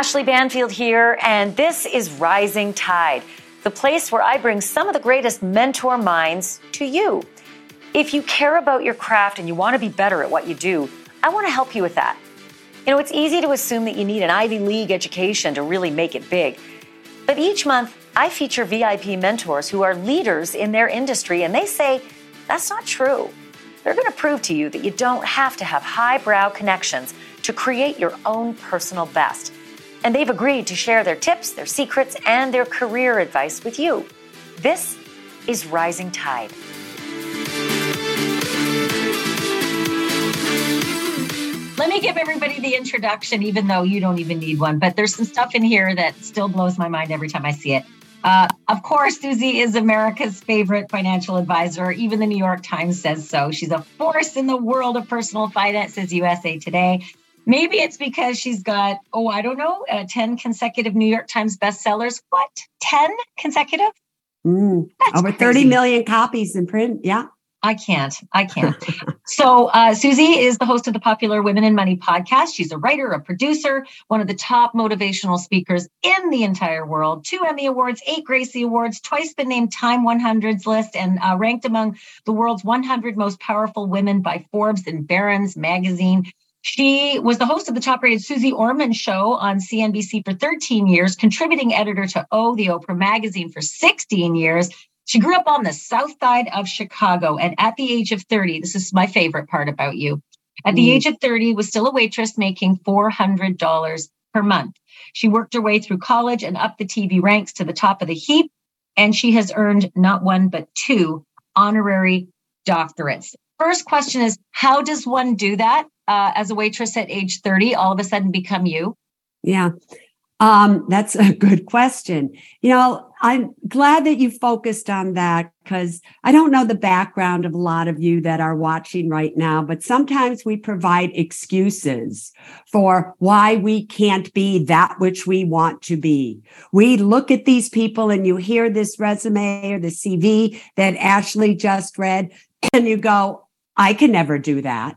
Ashley Banfield here, and this is Rising Tide, the place where I bring some of the greatest mentor minds to you. If you care about your craft and you want to be better at what you do, I want to help you with that. You know, it's easy to assume that you need an Ivy League education to really make it big. But each month, I feature VIP mentors who are leaders in their industry, and they say that's not true. They're going to prove to you that you don't have to have highbrow connections to create your own personal best. And they've agreed to share their tips, their secrets, and their career advice with you. This is Rising Tide. Let me give everybody the introduction, even though you don't even need one. But there's some stuff in here that still blows my mind every time I see it. Uh, of course, Susie is America's favorite financial advisor. Even the New York Times says so. She's a force in the world of personal finance, says USA Today. Maybe it's because she's got, oh, I don't know, uh, 10 consecutive New York Times bestsellers. What? 10 consecutive? Mm, over crazy. 30 million copies in print. Yeah. I can't. I can't. so, uh, Susie is the host of the popular Women & Money podcast. She's a writer, a producer, one of the top motivational speakers in the entire world. Two Emmy Awards, eight Gracie Awards, twice been named Time 100's list, and uh, ranked among the world's 100 most powerful women by Forbes and Barron's magazine. She was the host of the top rated Suze Orman show on CNBC for 13 years, contributing editor to O, the Oprah magazine for 16 years, she grew up on the south side of Chicago. And at the age of 30, this is my favorite part about you. At the mm. age of 30, was still a waitress making $400 per month. She worked her way through college and up the TV ranks to the top of the heap. And she has earned not one, but two honorary doctorates. First question is How does one do that uh, as a waitress at age 30, all of a sudden become you? Yeah. Um, that's a good question. You know, I'm glad that you focused on that because I don't know the background of a lot of you that are watching right now, but sometimes we provide excuses for why we can't be that which we want to be. We look at these people and you hear this resume or the CV that Ashley just read, and you go, I can never do that.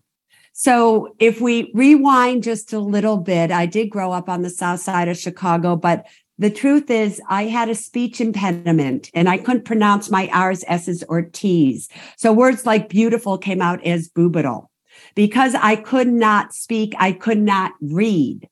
So if we rewind just a little bit, I did grow up on the south side of Chicago, but the truth is I had a speech impediment and I couldn't pronounce my R's, S's, or T's. So words like beautiful came out as boobital. Because I could not speak, I could not read.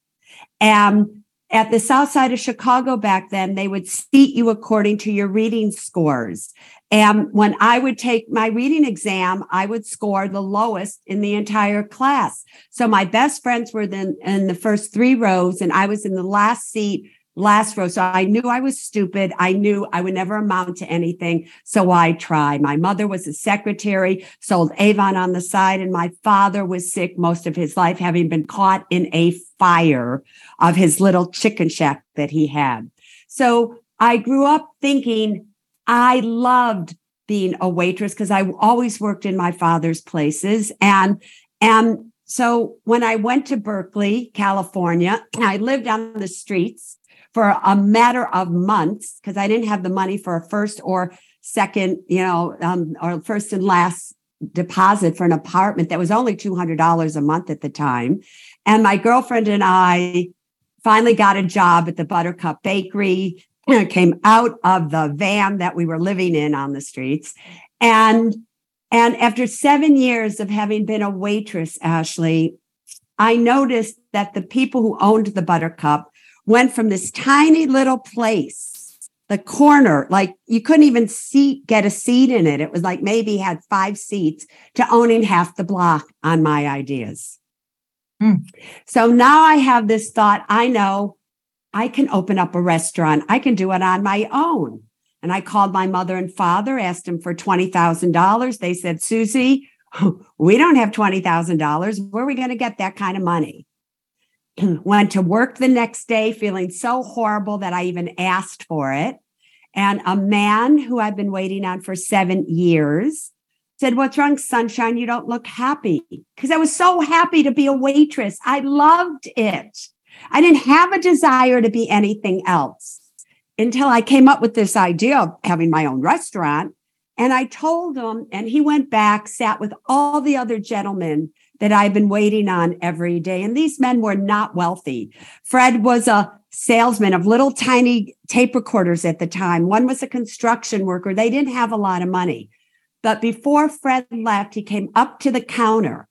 And at the south side of Chicago back then, they would seat you according to your reading scores. And when I would take my reading exam, I would score the lowest in the entire class. So my best friends were then in the first three rows, and I was in the last seat, last row. So I knew I was stupid. I knew I would never amount to anything. So I tried. My mother was a secretary, sold Avon on the side, and my father was sick most of his life, having been caught in a fire of his little chicken shack that he had. So I grew up thinking, I loved being a waitress because I always worked in my father's places. And, and so when I went to Berkeley, California, I lived on the streets for a matter of months because I didn't have the money for a first or second, you know, um, or first and last deposit for an apartment that was only $200 a month at the time. And my girlfriend and I finally got a job at the Buttercup Bakery came out of the van that we were living in on the streets. And and after seven years of having been a waitress, Ashley, I noticed that the people who owned the Buttercup went from this tiny little place, the corner, like you couldn't even see get a seat in it. It was like maybe had five seats to owning half the block on my ideas. Mm. So now I have this thought. I know I can open up a restaurant. I can do it on my own. And I called my mother and father, asked them for $20,000. They said, Susie, we don't have $20,000. Where are we going to get that kind of money? Went to work the next day feeling so horrible that I even asked for it. And a man who I've been waiting on for seven years said, What's wrong, sunshine? You don't look happy. Because I was so happy to be a waitress. I loved it. I didn't have a desire to be anything else until I came up with this idea of having my own restaurant. And I told him, and he went back, sat with all the other gentlemen that I've been waiting on every day. And these men were not wealthy. Fred was a salesman of little tiny tape recorders at the time. One was a construction worker. They didn't have a lot of money. But before Fred left, he came up to the counter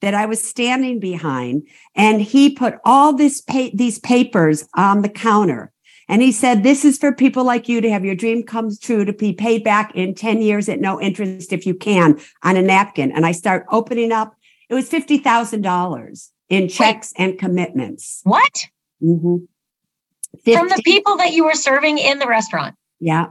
that I was standing behind and he put all this pa- these papers on the counter. And he said, This is for people like you to have your dream come true, to be paid back in 10 years at no interest if you can on a napkin. And I start opening up. It was $50,000 in checks Wait. and commitments. What? Mm-hmm. From the people that you were serving in the restaurant. Yeah.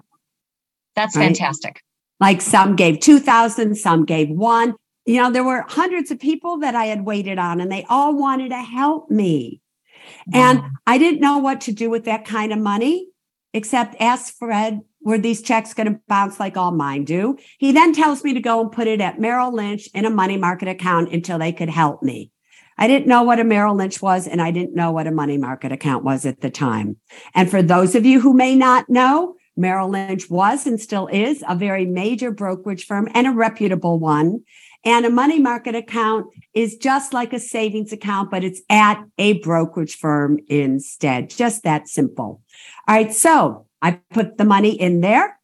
That's right? fantastic. Like some gave 2000, some gave one. You know, there were hundreds of people that I had waited on and they all wanted to help me. And I didn't know what to do with that kind of money, except ask Fred, were these checks going to bounce like all mine do? He then tells me to go and put it at Merrill Lynch in a money market account until they could help me. I didn't know what a Merrill Lynch was, and I didn't know what a money market account was at the time. And for those of you who may not know, Merrill Lynch was and still is a very major brokerage firm and a reputable one. And a money market account is just like a savings account, but it's at a brokerage firm instead. Just that simple. All right. So I put the money in there.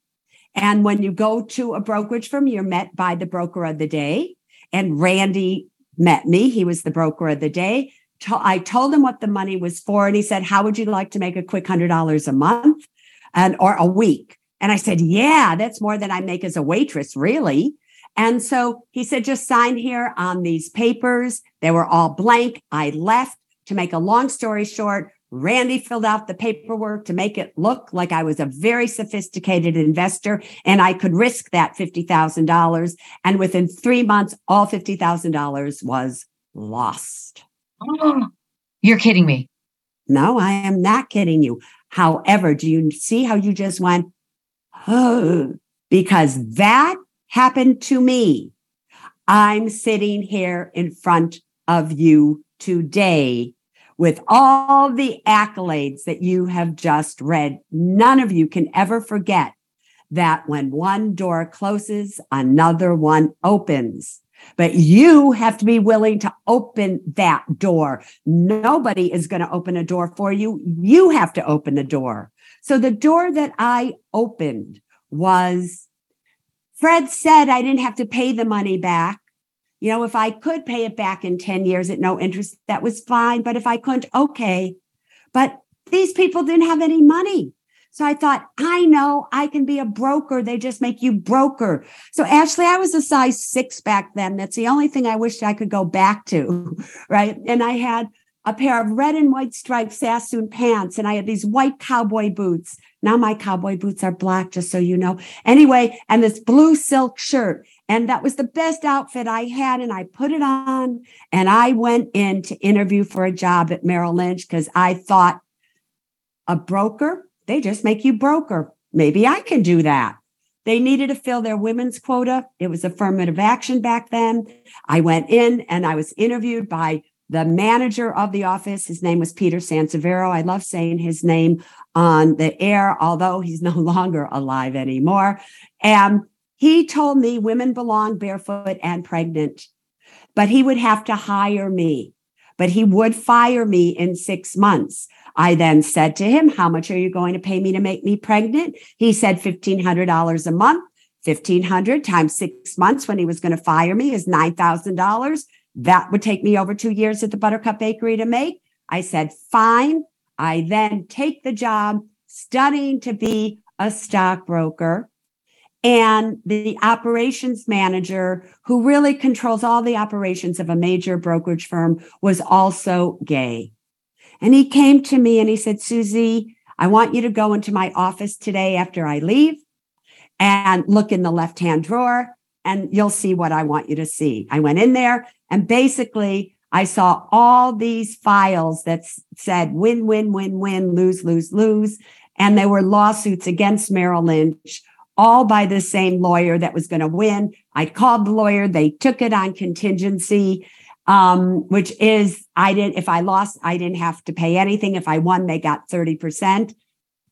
And when you go to a brokerage firm, you're met by the broker of the day. And Randy met me. He was the broker of the day. I told him what the money was for. And he said, How would you like to make a quick $100 a month and or a week? And I said, Yeah, that's more than I make as a waitress, really. And so he said, just sign here on these papers. They were all blank. I left to make a long story short. Randy filled out the paperwork to make it look like I was a very sophisticated investor and I could risk that $50,000. And within three months, all $50,000 was lost. Oh, you're kidding me. No, I am not kidding you. However, do you see how you just went, oh, because that happened to me. I'm sitting here in front of you today with all the accolades that you have just read. None of you can ever forget that when one door closes, another one opens. But you have to be willing to open that door. Nobody is going to open a door for you. You have to open the door. So the door that I opened was Fred said I didn't have to pay the money back. You know, if I could pay it back in 10 years at no interest, that was fine. But if I couldn't, okay. But these people didn't have any money. So I thought, I know I can be a broker. They just make you broker. So Ashley, I was a size six back then. That's the only thing I wish I could go back to. Right. And I had a pair of red and white striped Sassoon pants, and I had these white cowboy boots. Now my cowboy boots are black, just so you know. Anyway, and this blue silk shirt. And that was the best outfit I had. And I put it on and I went in to interview for a job at Merrill Lynch because I thought a broker, they just make you broker. Maybe I can do that. They needed to fill their women's quota. It was affirmative action back then. I went in and I was interviewed by the manager of the office. His name was Peter Sansevero. I love saying his name on the air, although he's no longer alive anymore. And he told me women belong barefoot and pregnant, but he would have to hire me, but he would fire me in six months. I then said to him, How much are you going to pay me to make me pregnant? He said $1,500 a month. 1500 times six months when he was going to fire me is $9,000. That would take me over two years at the Buttercup Bakery to make. I said, fine. I then take the job studying to be a stockbroker. And the operations manager, who really controls all the operations of a major brokerage firm, was also gay. And he came to me and he said, Susie, I want you to go into my office today after I leave and look in the left hand drawer and you'll see what I want you to see. I went in there and basically I saw all these files that said win, win, win, win, lose, lose, lose. And there were lawsuits against Merrill Lynch, all by the same lawyer that was going to win. I called the lawyer. They took it on contingency, um, which is I didn't, if I lost, I didn't have to pay anything. If I won, they got 30%.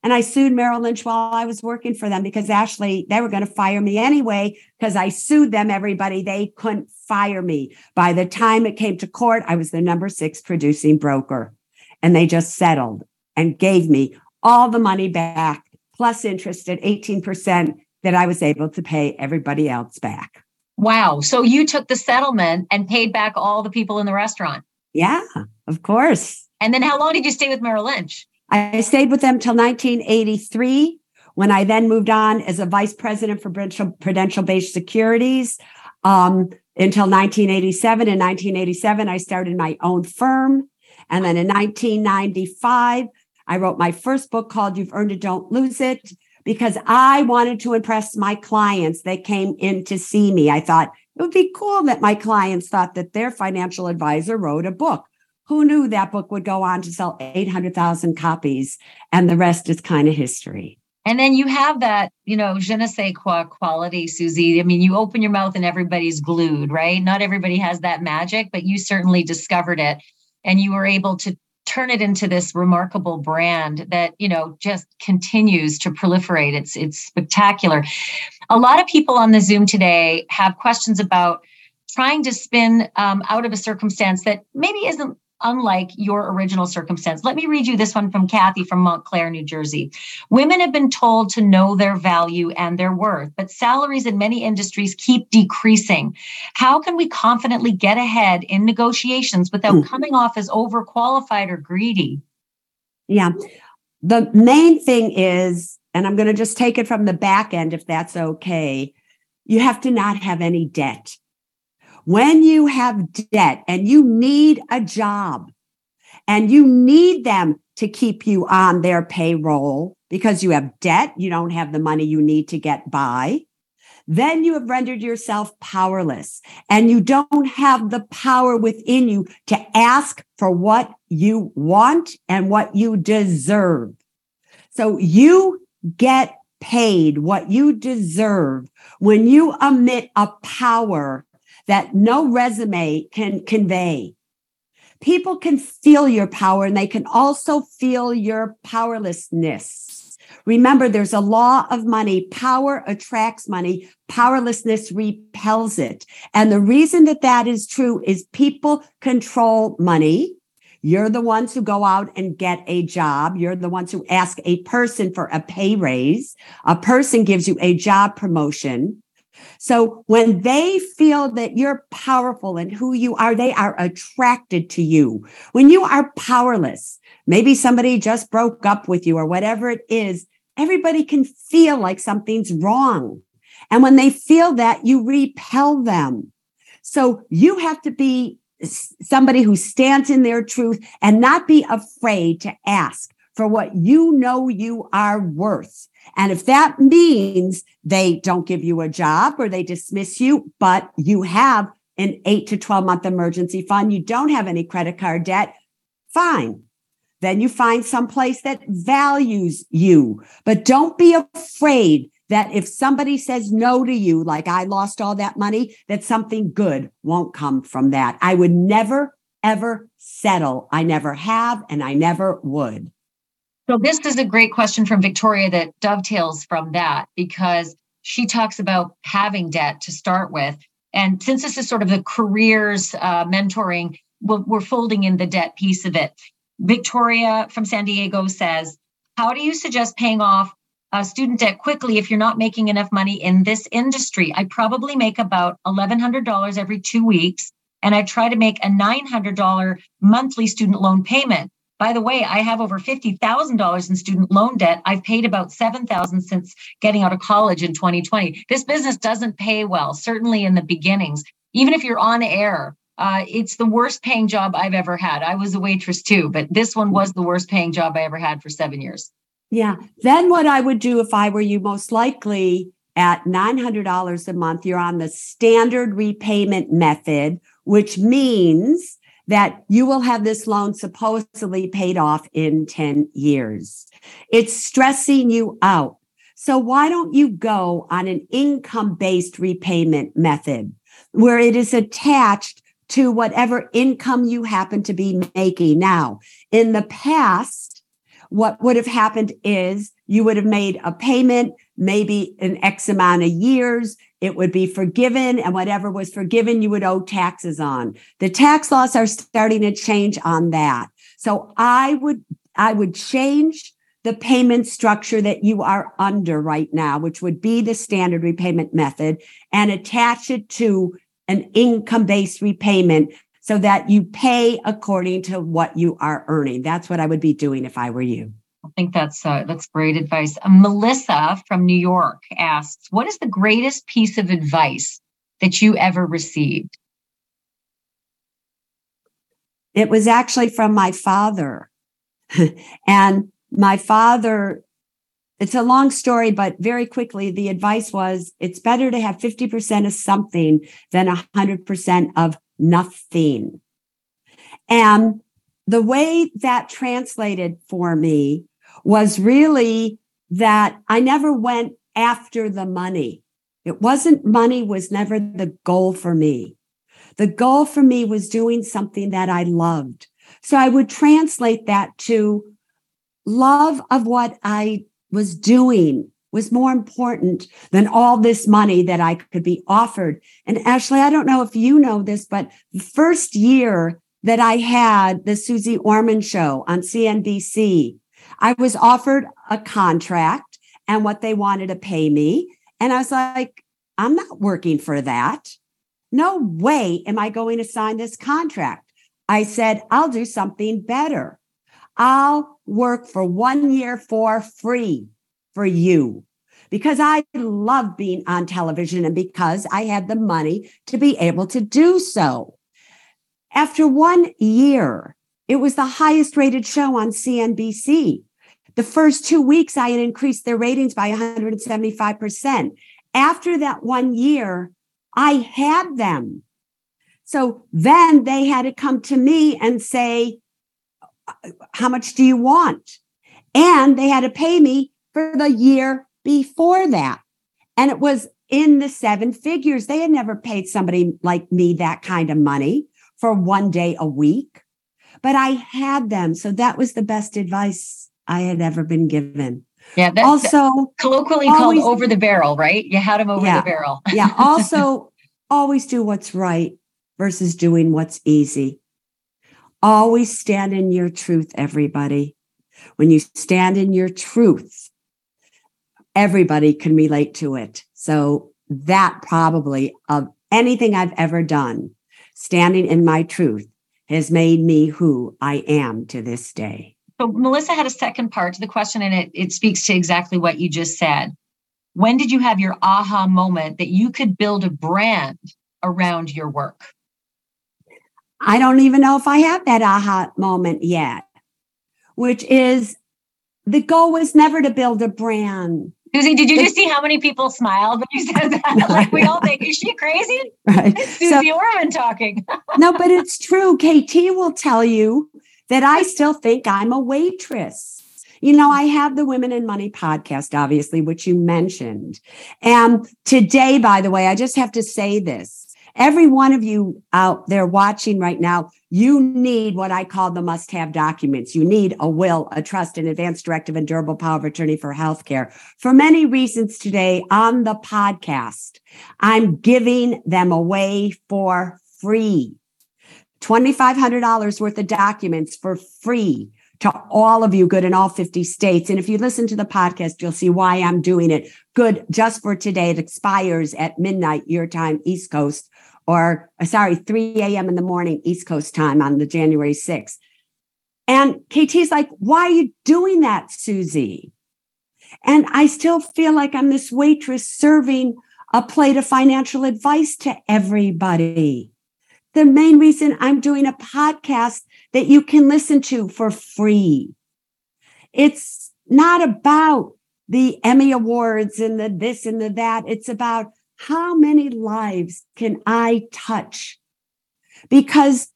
And I sued Merrill Lynch while I was working for them because Ashley, they were going to fire me anyway because I sued them, everybody. They couldn't fire me. By the time it came to court, I was the number six producing broker. And they just settled and gave me all the money back plus interest at 18% that I was able to pay everybody else back. Wow. So you took the settlement and paid back all the people in the restaurant? Yeah, of course. And then how long did you stay with Merrill Lynch? I stayed with them till 1983 when I then moved on as a vice president for Prudential-Bache securities um, until 1987. In 1987, I started my own firm. And then in 1995, I wrote my first book called You've Earned It, Don't Lose It, because I wanted to impress my clients They came in to see me. I thought it would be cool that my clients thought that their financial advisor wrote a book who knew that book would go on to sell 800,000 copies? And the rest is kind of history. And then you have that, you know, je ne sais quoi quality, Susie. I mean, you open your mouth and everybody's glued, right? Not everybody has that magic, but you certainly discovered it. And you were able to turn it into this remarkable brand that, you know, just continues to proliferate. It's it's spectacular. A lot of people on the Zoom today have questions about trying to spin um, out of a circumstance that maybe isn't unlike your original circumstance. Let me read you this one from Kathy from Montclair, New Jersey. Women have been told to know their value and their worth, but salaries in many industries keep decreasing. How can we confidently get ahead in negotiations without mm. coming off as overqualified or greedy? Yeah. The main thing is, and I'm going to just take it from the back end if that's okay, you have to not have any debt. When you have debt and you need a job and you need them to keep you on their payroll because you have debt, you don't have the money you need to get by, then you have rendered yourself powerless and you don't have the power within you to ask for what you want and what you deserve. So you get paid what you deserve when you emit a power that no resume can convey. People can feel your power and they can also feel your powerlessness. Remember, there's a law of money. Power attracts money. Powerlessness repels it. And the reason that that is true is people control money. You're the ones who go out and get a job. You're the ones who ask a person for a pay raise. A person gives you a job promotion. So when they feel that you're powerful and who you are, they are attracted to you. When you are powerless, maybe somebody just broke up with you or whatever it is, everybody can feel like something's wrong. And when they feel that, you repel them. So you have to be somebody who stands in their truth and not be afraid to ask for what you know you are worth. And if that means they don't give you a job or they dismiss you, but you have an eight to 12 month emergency fund, you don't have any credit card debt, fine. Then you find some place that values you, but don't be afraid that if somebody says no to you, like I lost all that money, that something good won't come from that. I would never, ever settle. I never have, and I never would. So, this is a great question from Victoria that dovetails from that because she talks about having debt to start with. And since this is sort of the careers uh, mentoring, we're, we're folding in the debt piece of it. Victoria from San Diego says, How do you suggest paying off uh, student debt quickly if you're not making enough money in this industry? I probably make about $1,100 every two weeks, and I try to make a $900 monthly student loan payment. By the way, I have over $50,000 in student loan debt. I've paid about 7,000 since getting out of college in 2020. This business doesn't pay well, certainly in the beginnings. Even if you're on air, uh, it's the worst paying job I've ever had. I was a waitress too, but this one was the worst paying job I ever had for seven years. Yeah. Then what I would do if I were you, most likely, at $900 a month. You're on the standard repayment method, which means that you will have this loan supposedly paid off in 10 years. It's stressing you out. So why don't you go on an income based repayment method where it is attached to whatever income you happen to be making now? In the past, what would have happened is you would have made a payment, maybe an X amount of years. It would be forgiven, and whatever was forgiven, you would owe taxes on. The tax laws are starting to change on that. So I would I would change the payment structure that you are under right now, which would be the standard repayment method, and attach it to an income based repayment so that you pay according to what you are earning. That's what I would be doing if I were you. I think that's uh, that's great advice. Uh, Melissa from New York asks, "What is the greatest piece of advice that you ever received?" It was actually from my father, and my father. It's a long story, but very quickly, the advice was it's better to have 50% of something than 100% of nothing. And the way that translated for me was really that I never went after the money. It wasn't money was never the goal for me. The goal for me was doing something that I loved. So I would translate that to love of what I was doing was more important than all this money that I could be offered. And Ashley, I don't know if you know this, but the first year that I had the Suze Orman show on CNBC, I was offered a contract and what they wanted to pay me. And I was like, I'm not working for that. No way am I going to sign this contract. I said, I'll do something better. I'll work for one year for free for you because I love being on television and because I had the money to be able to do so. After one year, it was the highest rated show on CNBC. The first two weeks, I had increased their ratings by 175%. After that one year, I had them. So then they had to come to me and say, How much do you want? And they had to pay me for the year before that. And it was in the seven figures. They had never paid somebody like me that kind of money for one day a week, but I had them. So that was the best advice I had ever been given. Yeah. That's also colloquially always, called over the barrel, right? You had them over yeah, the barrel. yeah. Also, always do what's right versus doing what's easy. Always stand in your truth, everybody. When you stand in your truth, everybody can relate to it. So that probably of anything I've ever done, standing in my truth has made me who I am to this day. So Melissa had a second part to the question, and it, it speaks to exactly what you just said. When did you have your aha moment that you could build a brand around your work? I don't even know if I have that aha moment yet, which is the goal was never to build a brand. Susie, did you just see how many people smiled when you said that? like we all think, is she crazy? Right. Suze so, Orman talking. no, but it's true. KT will tell you that I still think I'm a waitress. You know, I have the Women & Money podcast, obviously, which you mentioned. And today, by the way, I just have to say this. Every one of you out there watching right now, you need what I call the must have documents. You need a will, a trust, an advance directive, and durable power of attorney for healthcare. For many reasons today on the podcast, I'm giving them away for free. $2,500 worth of documents for free to all of you good in all 50 states. And if you listen to the podcast, you'll see why I'm doing it good just for today. It expires at midnight, your time, East Coast or uh, sorry, 3 a.m. in the morning, East Coast time on the January 6th. And KT's like, why are you doing that, Susie? And I still feel like I'm this waitress serving a plate of financial advice to everybody. The main reason I'm doing a podcast that you can listen to for free. It's not about the Emmy Awards and the this and the that. It's about how many lives can I touch? Because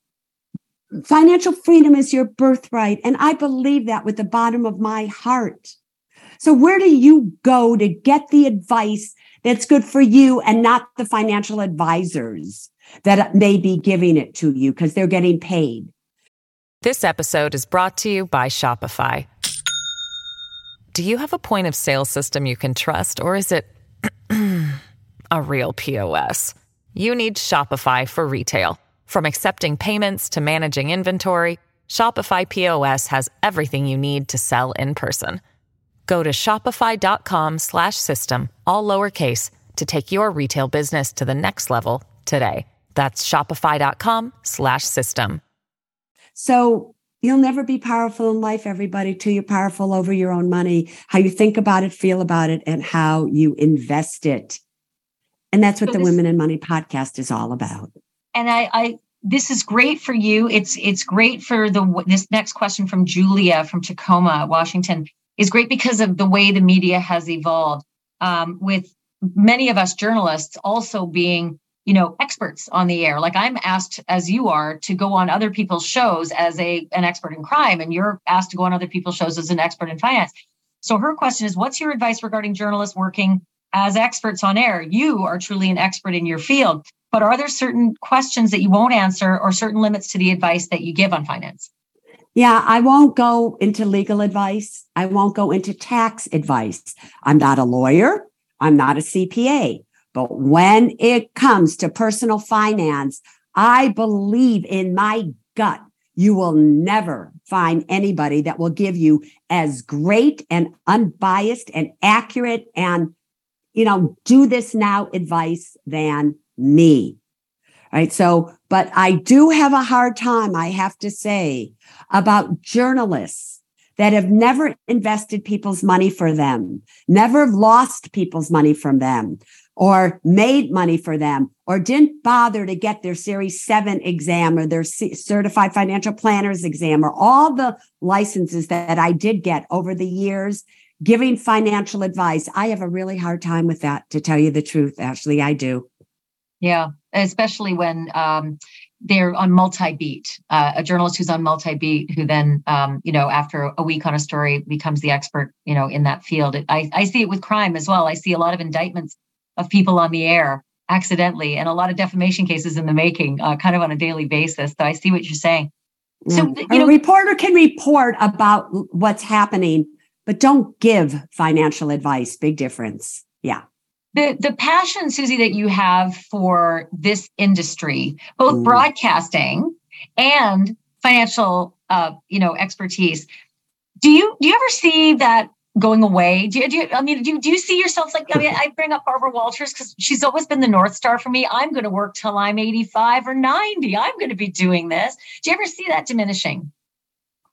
financial freedom is your birthright. And I believe that with the bottom of my heart. So, where do you go to get the advice that's good for you and not the financial advisors that may be giving it to you because they're getting paid? This episode is brought to you by Shopify. Do you have a point of sale system you can trust, or is it a real POS? You need Shopify for retail. From accepting payments to managing inventory, Shopify POS has everything you need to sell in person. Go to shopify.com/system all lowercase to take your retail business to the next level today. That's shopify.com slash system. So you'll never be powerful in life, everybody, till you're powerful over your own money, how you think about it, feel about it, and how you invest it. And that's what so the this, Women & Money podcast is all about. And I, I this is great for you. It's it's great for the this next question from Julia from Tacoma, Washington is great because of the way the media has evolved. Um, with many of us journalists also being you know experts on the air like i'm asked as you are to go on other people's shows as a an expert in crime and you're asked to go on other people's shows as an expert in finance so her question is what's your advice regarding journalists working as experts on air you are truly an expert in your field but are there certain questions that you won't answer or certain limits to the advice that you give on finance yeah, I won't go into legal advice. I won't go into tax advice. I'm not a lawyer. I'm not a CPA. But when it comes to personal finance, I believe in my gut, you will never find anybody that will give you as great and unbiased and accurate and, you know, do this now advice than me. Right. So, but I do have a hard time, I have to say, about journalists that have never invested people's money for them, never lost people's money from them, or made money for them or didn't bother to get their series 7 exam or their C- certified financial planners exam or all the licenses that I did get over the years giving financial advice. I have a really hard time with that to tell you the truth Ashley I do. Yeah especially when um, they're on multi-beat uh, a journalist who's on multi-beat who then um, you know after a week on a story becomes the expert you know in that field. I, I see it with crime as well. I see a lot of indictments of people on the air accidentally and a lot of defamation cases in the making uh, kind of on a daily basis. So i see what you're saying. So mm. you know, a reporter can report about what's happening but don't give financial advice. Big difference. Yeah. The the passion susie that you have for this industry both mm. broadcasting and financial uh, you know expertise do you do you ever see that going away? Do you, do you, I mean, do you, do you see yourself like, I mean, I bring up Barbara Walters because she's always been the North Star for me. I'm going to work till I'm 85 or 90. I'm going to be doing this. Do you ever see that diminishing?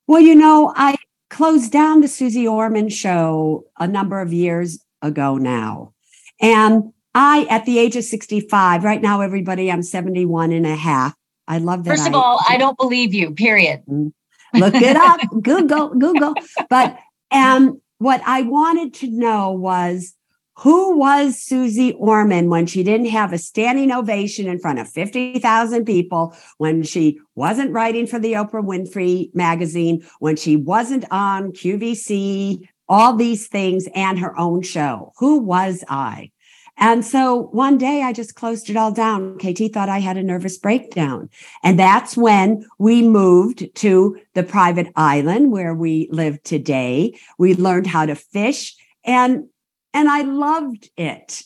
Well, you know, I closed down the Suze Orman show a number of years ago now. And I, at the age of 65, right now, everybody, I'm 71 and a half. I love that. First of I, all, I don't believe you, period. Mm-hmm. Look it up, Google, Google. But and what I wanted to know was who was Suze Orman when she didn't have a standing ovation in front of 50,000 people, when she wasn't writing for the Oprah Winfrey magazine, when she wasn't on QVC, all these things and her own show? Who was I? And so one day I just closed it all down. KT thought I had a nervous breakdown. And that's when we moved to the private island where we live today. We learned how to fish and, and I loved it.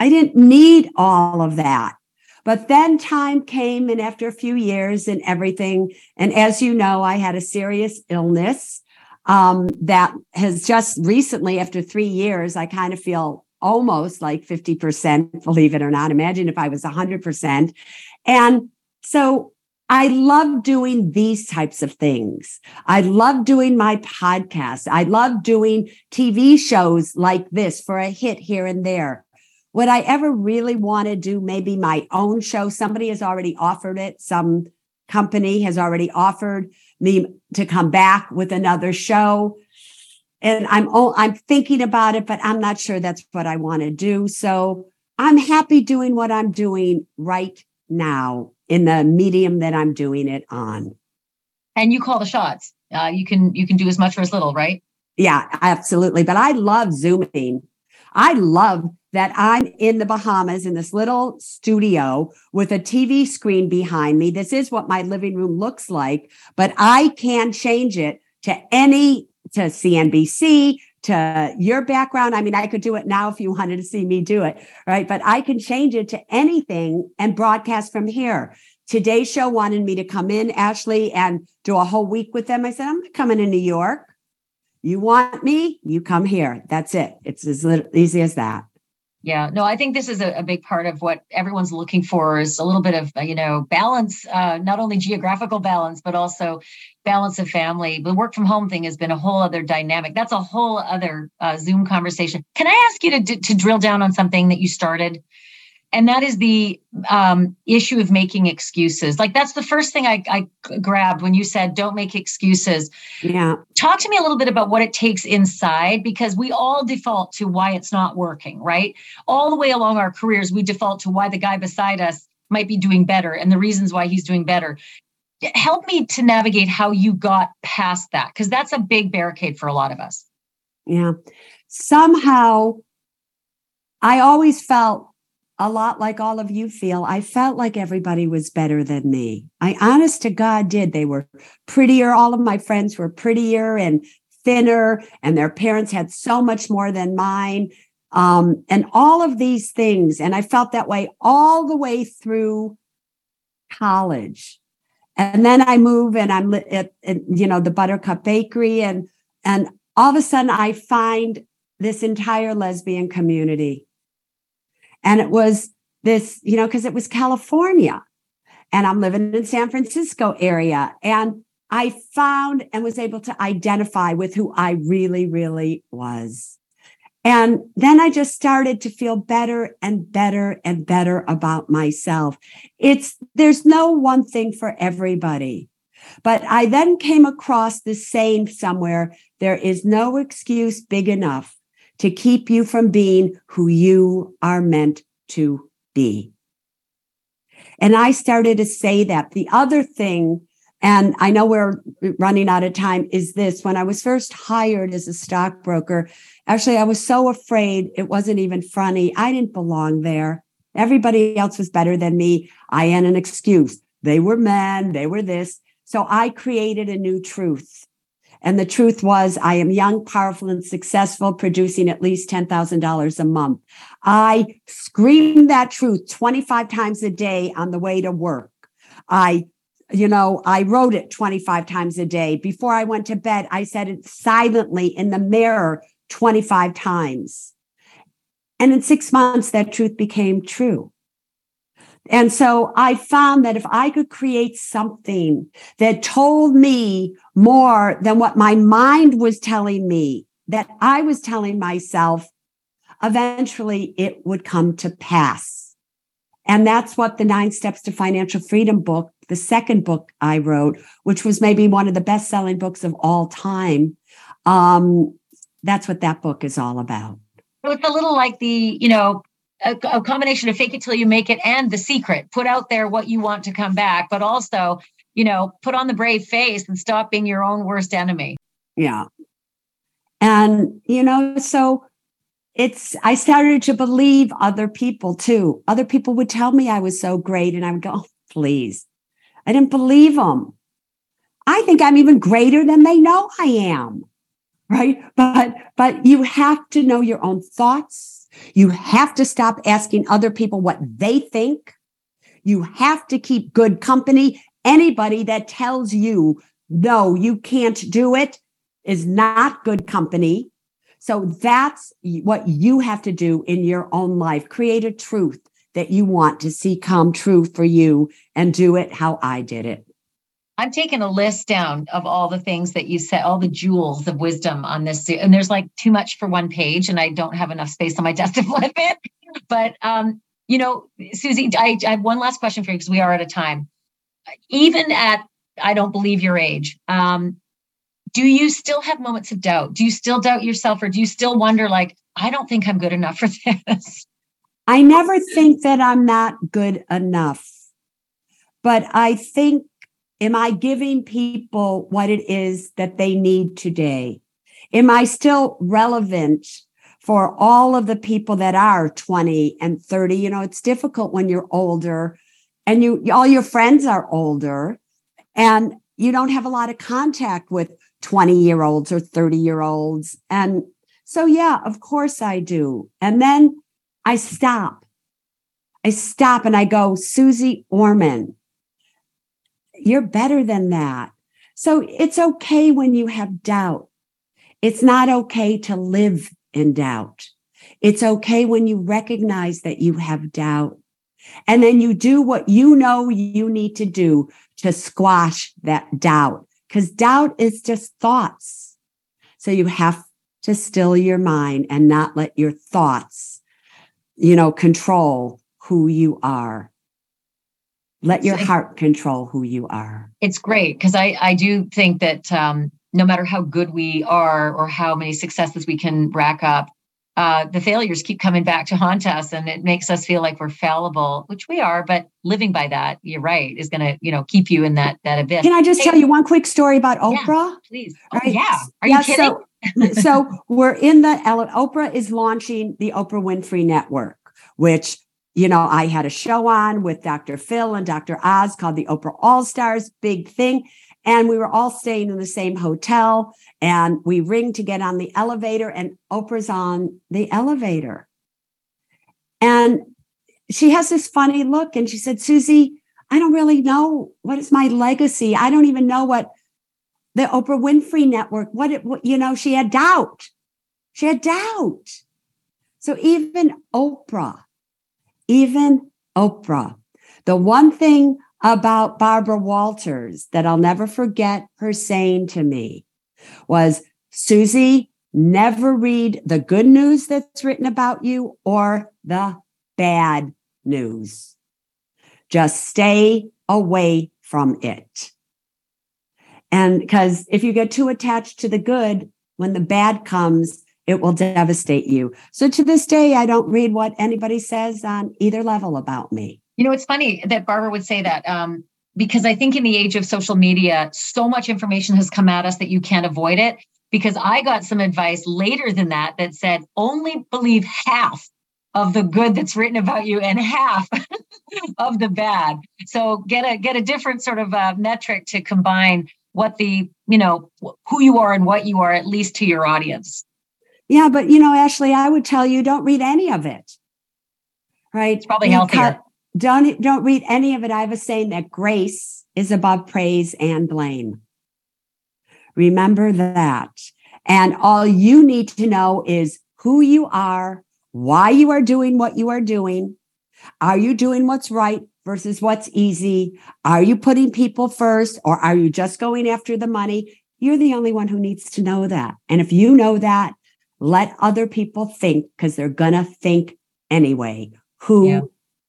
I didn't need all of that. But then time came and after a few years and everything, and as you know, I had a serious illness um, that has just recently, after three years, I kind of feel almost like 50%, believe it or not. Imagine if I was 100%. And so I love doing these types of things. I love doing my podcast. I love doing TV shows like this for a hit here and there. Would I ever really want to do maybe my own show? Somebody has already offered it. Some company has already offered me to come back with another show. And I'm oh, I'm thinking about it, but I'm not sure that's what I want to do. So I'm happy doing what I'm doing right now in the medium that I'm doing it on. And you call the shots. Uh, you can you can do as much or as little, right? Yeah, absolutely. But I love zooming. I love that I'm in the Bahamas in this little studio with a TV screen behind me. This is what my living room looks like, but I can change it to any to CNBC, to your background. I mean, I could do it now if you wanted to see me do it, right? But I can change it to anything and broadcast from here. Today's show wanted me to come in, Ashley, and do a whole week with them. I said, I'm coming to New York. You want me? You come here. That's it. It's as easy as that. Yeah, no, I think this is a, a, big part of what everyone's looking for is a little bit of you know balance, uh, not only geographical balance but also balance of family. The work from home thing has been a whole other dynamic. That's a whole other uh, Zoom conversation. Can I ask you to to drill down on something that you started and that is the um, issue of making excuses. Like that's the first thing I, I, grabbed when you said, "Don't make excuses." Yeah. Talk to me a little bit about what it takes inside, because we all default to why it's not working, right? All the way along our careers, we default to why the guy beside us might be doing better and the reasons why he's doing better. Help me to navigate how you got past that, because that's a big barricade for a lot of us. Yeah. Somehow, I always felt a lot like all of you feel. I felt like everybody was better than me. I honest to God did. They were prettier. All of my friends were prettier and thinner, and their parents had so much more than mine. Um, and all of these things. And I felt that way all the way through college. And then I move and I'm at, at you know the Buttercup Bakery and and all of a sudden I find this entire lesbian community and it was this, you know, because it was California and I'm living in San Francisco area. And I found and was able to identify with who I really, really was. And then I just started to feel better and better and better about myself. It's, there's no one thing for everybody. But I then came across this saying somewhere there is no excuse big enough to keep you from being who you are meant to be. And I started to say that. The other thing, and I know we're running out of time, is this when I was first hired as a stockbroker, actually, I was so afraid it wasn't even funny. I didn't belong there. Everybody else was better than me. I had an excuse. They were men, they were this. So I created a new truth. And the truth was, I am young, powerful, and successful, producing at least $10,000 a month. I screamed that truth 25 times a day on the way to work. I, you know, I wrote it 25 times a day. Before I went to bed, I said it silently in the mirror 25 times. And in six months, that truth became true. And so I found that if I could create something that told me more than what my mind was telling me, that I was telling myself, eventually it would come to pass. And that's what the Nine Steps to Financial Freedom book, the second book I wrote, which was maybe one of the best selling books of all time. Um, that's what that book is all about. So it's a little like the, you know, a, a combination of fake it till you make it and the secret. Put out there what you want to come back, but also, you know, put on the brave face and stop being your own worst enemy. Yeah. And, you know, so it's, I started to believe other people too. Other people would tell me I was so great, and I would go, oh, please. I didn't believe them. I think I'm even greater than they know I am. Right. But, but you have to know your own thoughts you have to stop asking other people what they think. You have to keep good company. Anybody that tells you, no, you can't do it is not good company. So that's what you have to do in your own life. Create a truth that you want to see come true for you and do it how I did it. I'm taking a list down of all the things that you said, all the jewels of wisdom on this. And there's like too much for one page, and I don't have enough space on my desk to flip it. But um, you know, Susie, I, I have one last question for you because we are out of time. Even at I don't believe your age, um, do you still have moments of doubt? Do you still doubt yourself or do you still wonder, like, I don't think I'm good enough for this? I never think that I'm not good enough. But I think, am I giving people what it is that they need today? Am I still relevant for all of the people that are 20 and 30? You know, it's difficult when you're older and you all your friends are older and you don't have a lot of contact with 20 year olds or 30 year olds. And so, yeah, of course I do. And then I stop. I stop and I go, Suze Orman, you're better than that. So it's okay when you have doubt. It's not okay to live in doubt. It's okay when you recognize that you have doubt. And then you do what you know you need to do to squash that doubt because doubt is just thoughts. So you have to still your mind and not let your thoughts, you know, control who you are. Let your heart control who you are. It's great because I, I do think that um, no matter how good we are or how many successes we can rack up, uh, the failures keep coming back to haunt us and it makes us feel like we're fallible which we are but living by that you're right is going to you know keep you in that that abyss. Can i just hey, tell you one quick story about oprah? yeah, please. Oh, right? yeah. Are yeah, you kidding? so, so we're in the oprah is launching the oprah winfrey network which you know i had a show on with dr phil and dr oz called the oprah all stars big thing and we were all staying in the same hotel and we ring to get on the elevator and Oprah's on the elevator. And she has this funny look and she said, "Suze, I don't really know what is my legacy. I don't even know what the Oprah Winfrey Network, what it, what, you know, she had doubt. She had doubt. So even Oprah, even Oprah, the one thing about Barbara Walters that I'll never forget her saying to me was, Suze, never read the good news that's written about you or the bad news. Just stay away from it. And because if you get too attached to the good, when the bad comes, it will devastate you. So to this day, I don't read what anybody says on either level about me. You know, it's funny that Barbara would say that um, because I think in the age of social media, so much information has come at us that you can't avoid it. Because I got some advice later than that that said only believe half of the good that's written about you and half of the bad. So get a get a different sort of uh, metric to combine what the you know who you are and what you are at least to your audience. Yeah, but you know, Ashley, I would tell you don't read any of it. Right? It's probably healthier. Cut, don't don't read any of it. I have a saying that grace is above praise and blame. Remember that. And all you need to know is who you are, why you are doing what you are doing. Are you doing what's right versus what's easy? Are you putting people first or are you just going after the money? You're the only one who needs to know that. And if you know that, let other people think because they're going to think anyway. Who yeah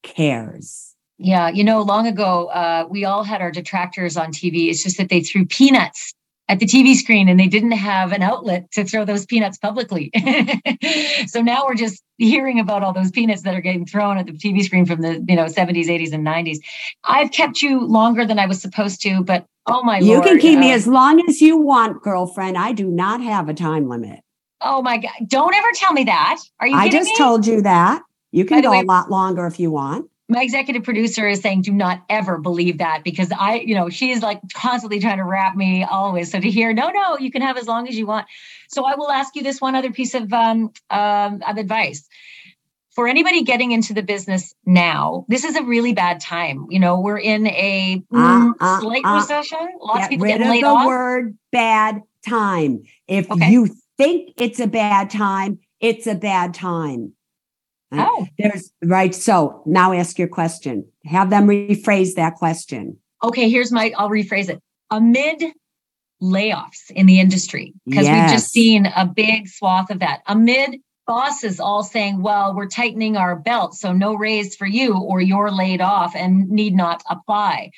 cares. Yeah, you know, long ago, uh, we all had our detractors on TV. It's just that they threw peanuts at the TV screen and they didn't have an outlet to throw those peanuts publicly. so now we're just hearing about all those peanuts that are getting thrown at the TV screen from the you know 70s, 80s, and 90s. I've kept you longer than I was supposed to, but oh my God. you Lord, can keep uh, me as long as you want, girlfriend. I do not have a time limit. Oh my God! Don't ever tell me that. Are you? I just me? told you that. You can go way, a lot longer if you want my executive producer is saying do not ever believe that because i you know she's like constantly trying to wrap me always. So to hear no no you can have as long as you want. So i will ask you this one other piece of um, um, of advice. For anybody getting into the business now this is a really bad time. You know we're in a uh, uh, slight uh, recession. Lots get of people rid getting of laid the off. word bad time. If okay. you think it's a bad time it's a bad time Oh. There's right. So now ask your question. Have them rephrase that question. Okay, here's my I'll rephrase it. Amid layoffs in the industry, because yes. we've just seen a big swath of that. Amid bosses all saying, well, we're tightening our belt, so no raise for you, or you're laid off and need not apply.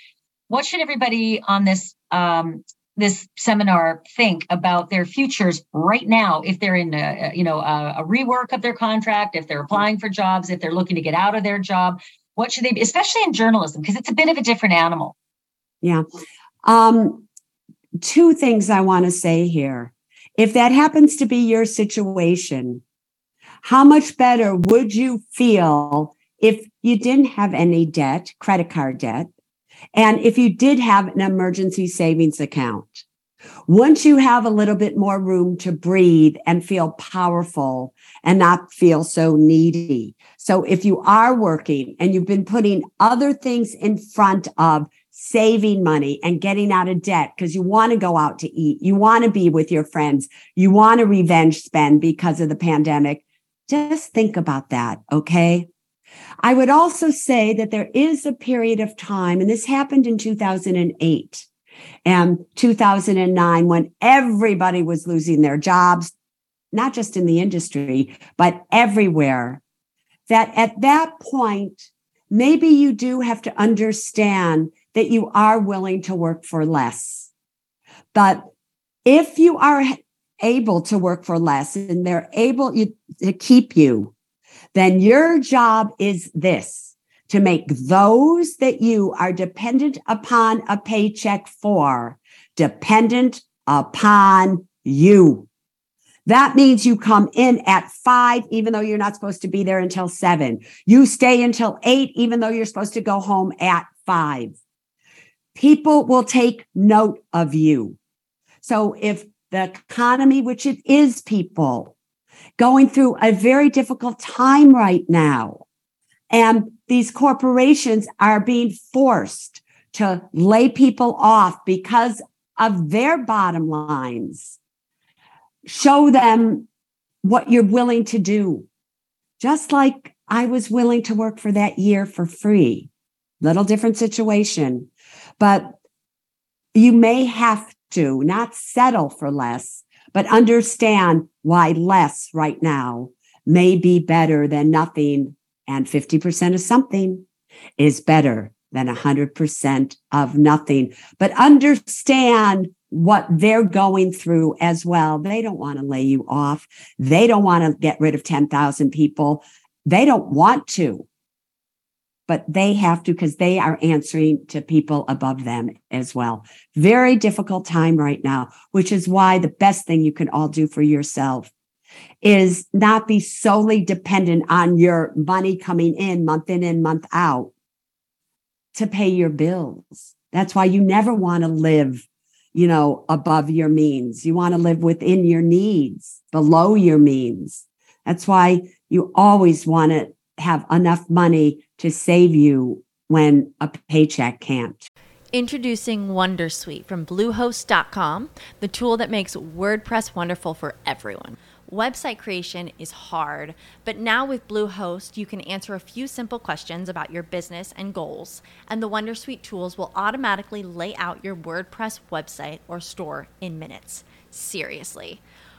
What should everybody on this um, this seminar think about their futures right now if they're in a, you know a, a, rework of their contract if they're applying for jobs if they're looking to get out of their job what should they be especially in journalism because it's a bit of a different animal. Yeah. Um, two things i want to say here. If that happens to be your situation how much better would you feel if you didn't have any debt credit card debt and if you did have an emergency savings account, once you have a little bit more room to breathe and feel powerful and not feel so needy. So if you are working and you've been putting other things in front of saving money and getting out of debt because you want to go out to eat, you want to be with your friends, you want to revenge spend because of the pandemic, just think about that. Okay. I would also say that there is a period of time, and this happened in 2008 and 2009 when everybody was losing their jobs, not just in the industry, but everywhere. That at that point, maybe you do have to understand that you are willing to work for less. But if you are able to work for less and they're able to keep you, then your job is this to make those that you are dependent upon a paycheck for dependent upon you. That means you come in at five, even though you're not supposed to be there until seven. You stay until eight, even though you're supposed to go home at five. People will take note of you. So if the economy, which it is people, going through a very difficult time right now. And these corporations are being forced to lay people off because of their bottom lines. Show them what you're willing to do. Just like I was willing to work for that year for free. Little different situation, but you may have to not settle for less, but understand why less right now may be better than nothing. And 50% of something is better than 100% of nothing. But understand what they're going through as well. They don't want to lay you off. They don't want to get rid of 10,000 people. They don't want to but they have to because they are answering to people above them as well. Very difficult time right now, which is why the best thing you can all do for yourself is not be solely dependent on your money coming in month in and month out to pay your bills. That's why you never want to live, you know, above your means. You want to live within your needs, below your means. That's why you always want to have enough money to save you when a paycheck can't. Introducing Wondersuite from Bluehost.com, the tool that makes WordPress wonderful for everyone. Website creation is hard, but now with Bluehost, you can answer a few simple questions about your business and goals, and the Wondersuite tools will automatically lay out your WordPress website or store in minutes. Seriously.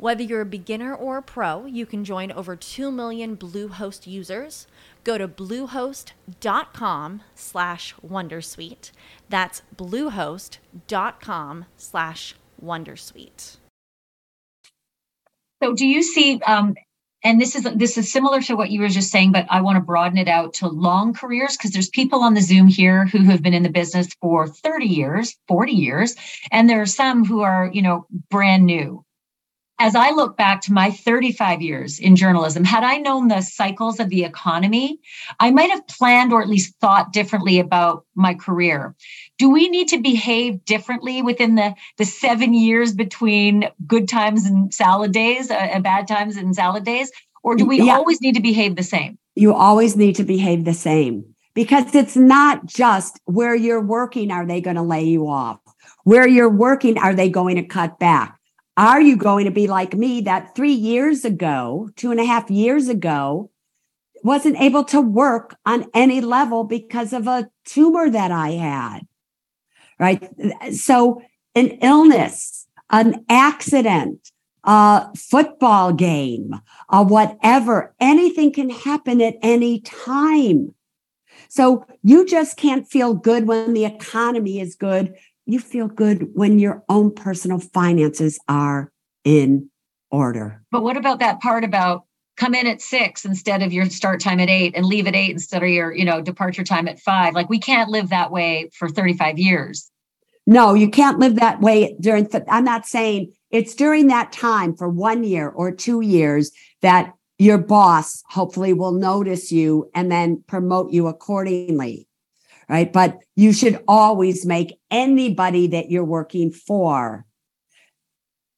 Whether you're a beginner or a pro, you can join over 2 million Bluehost users. Go to bluehost.com slash wondersuite. That's bluehost.com slash wondersuite. So do you see um, and this is this is similar to what you were just saying but i want to broaden it out to long careers because there's people on the zoom here who have been in the business for 30 years 40 years and there are some who are you know brand new as I look back to my 35 years in journalism, had I known the cycles of the economy, I might have planned or at least thought differently about my career. Do we need to behave differently within the, the seven years between good times and salad days, uh, bad times and salad days? Or do we yeah. always need to behave the same? You always need to behave the same because it's not just where you're working, are they going to lay you off? Where you're working, are they going to cut back? Are you going to be like me that three years ago, two and a half years ago, wasn't able to work on any level because of a tumor that I had? Right. So, an illness, an accident, a football game, a whatever, anything can happen at any time. So you just can't feel good when the economy is good. You feel good when your own personal finances are in order. But what about that part about come in at six instead of your start time at eight and leave at eight instead of your, you know, departure time at five? Like we can't live that way for 35 years. No, you can't live that way during, th- I'm not saying it's during that time for one year or two years that your boss hopefully will notice you and then promote you accordingly. Right. But you should always make anybody that you're working for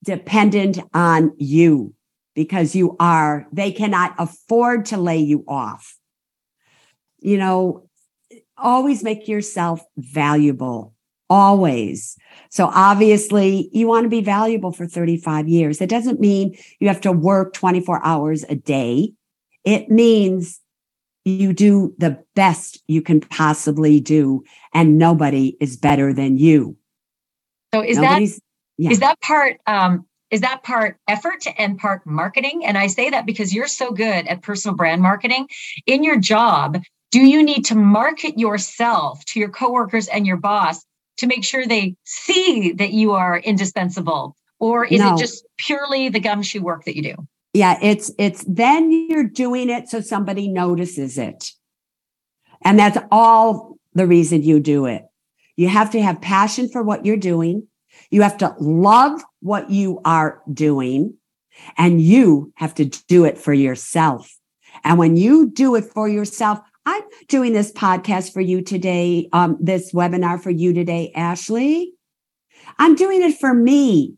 dependent on you because you are, they cannot afford to lay you off. You know, always make yourself valuable always. So obviously you want to be valuable for 35 years. It doesn't mean you have to work 24 hours a day. It means you do the best you can possibly do and nobody is better than you. So is Nobody's, that yeah. is that part um is that part effort and part marketing? And I say that because you're so good at personal brand marketing in your job. Do you need to market yourself to your coworkers and your boss to make sure they see that you are indispensable? Or is no. it just purely the gumshoe work that you do? Yeah, it's it's then you're doing it so somebody notices it. And that's all the reason you do it. You have to have passion for what you're doing. You have to love what you are doing and you have to do it for yourself. And when you do it for yourself, I'm doing this podcast for you today, um, this webinar for you today, Ashley. I'm doing it for me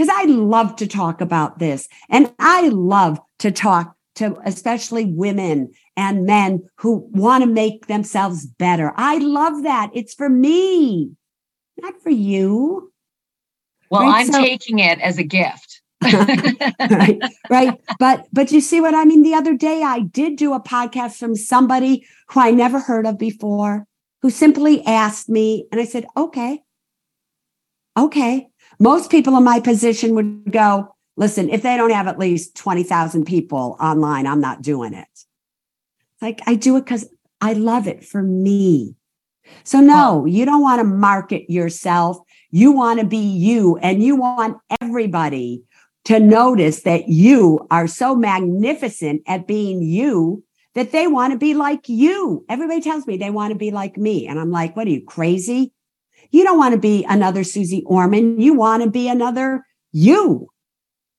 because I love to talk about this. And I love to talk to especially women and men who want to make themselves better. I love that. It's for me, not for you. Well, right? I'm so, taking it as a gift. right right but but you see what i mean the other day i did do a podcast from somebody who i never heard of before who simply asked me and i said okay okay most people in my position would go listen if they don't have at least 20,000 people online i'm not doing it like i do it cuz i love it for me so no you don't want to market yourself you want to be you and you want everybody to notice that you are so magnificent at being you that they want to be like you. Everybody tells me they want to be like me. And I'm like, what are you crazy? You don't want to be another Suze Orman. You want to be another you.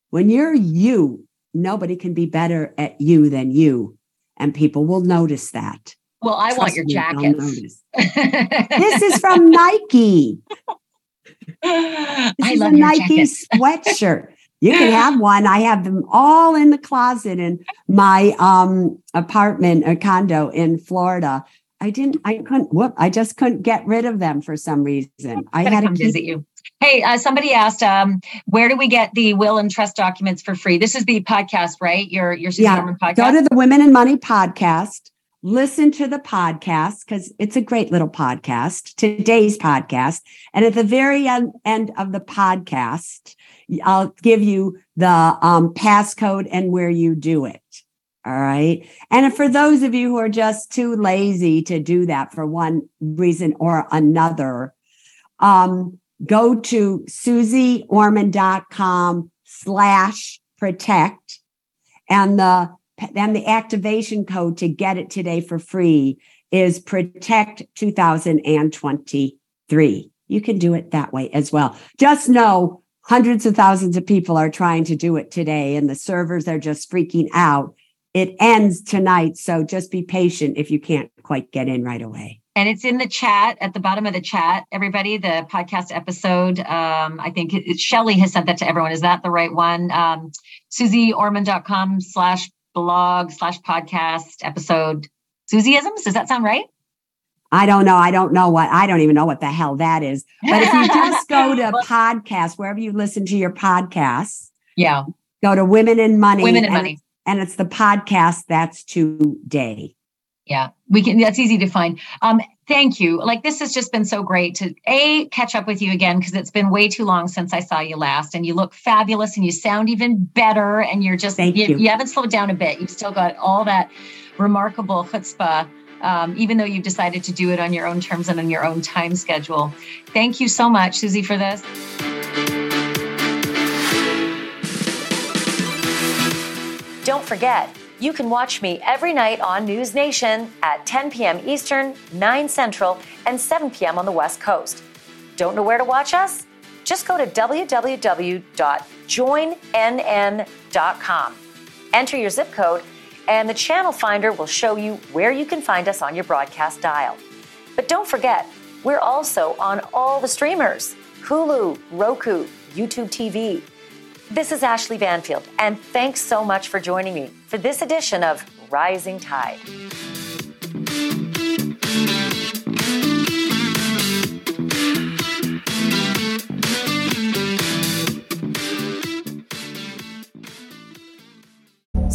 When you're you, nobody can be better at you than you. And people will notice that. Well, I Trust want your jacket. this is from Nike. This I is a Nike sweatshirt. You can have one. I have them all in the closet in my um, apartment a condo in Florida. I didn't, I couldn't, whoop, I just couldn't get rid of them for some reason. I had to keep, visit you. Hey, uh, somebody asked, um, where do we get the will and trust documents for free? This is the podcast, right? Your your Susan yeah. podcast. Go to the Women & Money podcast. Listen to the podcast because it's a great little podcast. Today's podcast, and at the very end, end of the podcast, I'll give you the um, passcode and where you do it. All right. And for those of you who are just too lazy to do that for one reason or another, um, go to suzeorman.com slash protect and the and the activation code to get it today for free is protect 2023. You can do it that way as well. Just know hundreds of thousands of people are trying to do it today and the servers are just freaking out. It ends tonight. So just be patient if you can't quite get in right away. And it's in the chat at the bottom of the chat, everybody, the podcast episode. Um, I think it, Shelly has sent that to everyone. Is that the right one? Um, SuzeOrman.com slash blog slash podcast episode. Suzeisms. Does that sound right? I don't know. I don't know what, I don't even know what the hell that is. But if you just go to podcast, wherever you listen to your podcasts, yeah, go to Women in Money. Women in and Money. And it's the podcast that's today. Yeah, we can. That's easy to find. Um, thank you. Like this has just been so great to a catch up with you again because it's been way too long since I saw you last, and you look fabulous, and you sound even better, and you're just Thank you, you. you haven't slowed down a bit. You've still got all that remarkable chutzpah. Um, even though you've decided to do it on your own terms and on your own time schedule. Thank you so much, Suze, for this. Don't forget, you can watch me every night on NewsNation at 10 p.m. Eastern, 9 Central, and 7 p.m. on the West Coast. Don't know where to watch us? Just go to www.joinnn.com. Enter your zip code, and the channel finder will show you where you can find us on your broadcast dial. But don't forget, we're also on all the streamers Hulu, Roku, YouTube TV. This is Ashley Banfield, and thanks so much for joining me for this edition of Rising Tide.